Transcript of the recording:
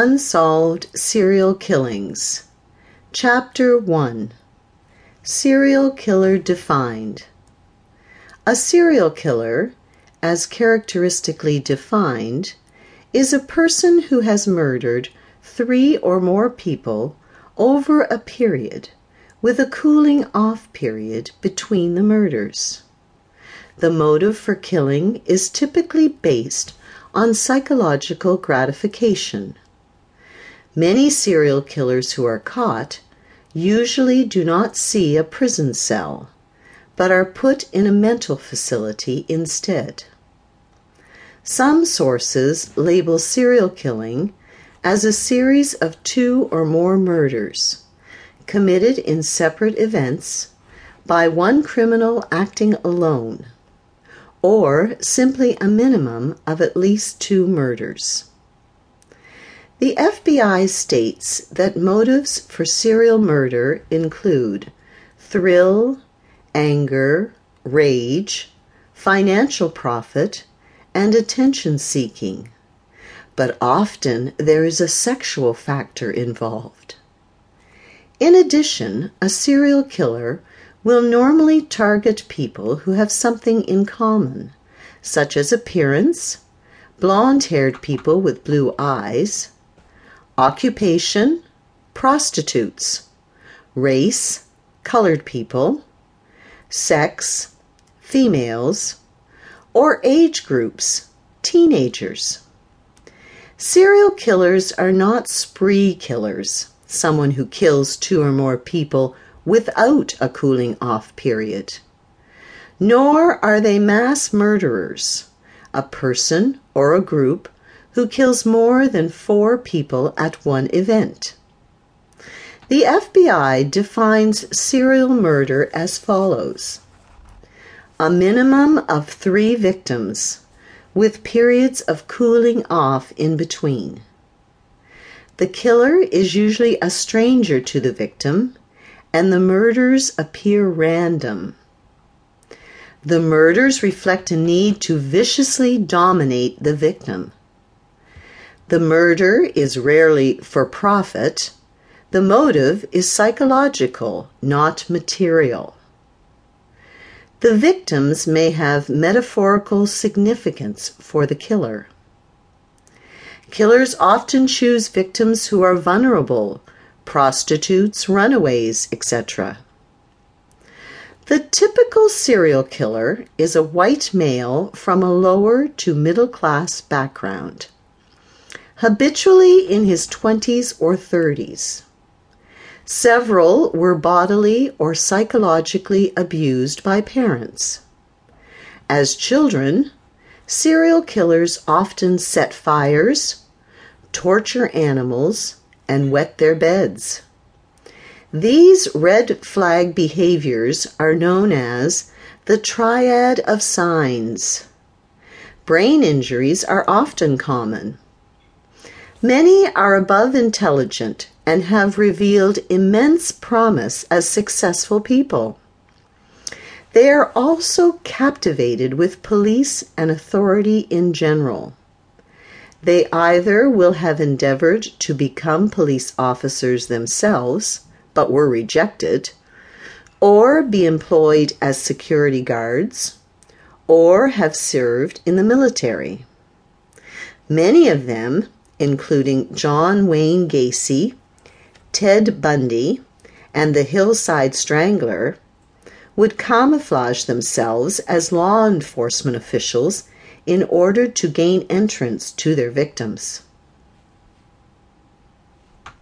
Unsolved Serial Killings. Chapter 1 Serial Killer Defined. A serial killer, as characteristically defined, is a person who has murdered three or more people over a period with a cooling off period between the murders. The motive for killing is typically based on psychological gratification. Many serial killers who are caught usually do not see a prison cell, but are put in a mental facility instead. Some sources label serial killing as a series of two or more murders committed in separate events by one criminal acting alone, or simply a minimum of at least two murders. The FBI states that motives for serial murder include thrill, anger, rage, financial profit, and attention seeking. But often there is a sexual factor involved. In addition, a serial killer will normally target people who have something in common, such as appearance, blonde haired people with blue eyes occupation, prostitutes, race, colored people, sex, females, or age groups, teenagers. Serial killers are not spree killers, someone who kills two or more people without a cooling off period. Nor are they mass murderers, a person or a group who kills more than four people at one event. The FBI defines serial murder as follows a minimum of three victims, with periods of cooling off in between. The killer is usually a stranger to the victim, and the murders appear random. The murders reflect a need to viciously dominate the victim. The murder is rarely for profit. The motive is psychological, not material. The victims may have metaphorical significance for the killer. Killers often choose victims who are vulnerable, prostitutes, runaways, etc. The typical serial killer is a white male from a lower to middle class background habitually in his 20s or 30s. Several were bodily or psychologically abused by parents. As children, serial killers often set fires, torture animals, and wet their beds. These red flag behaviors are known as the triad of signs. Brain injuries are often common. Many are above intelligent and have revealed immense promise as successful people. They are also captivated with police and authority in general. They either will have endeavored to become police officers themselves, but were rejected, or be employed as security guards, or have served in the military. Many of them including John Wayne Gacy, Ted Bundy, and the Hillside Strangler, would camouflage themselves as law enforcement officials in order to gain entrance to their victims.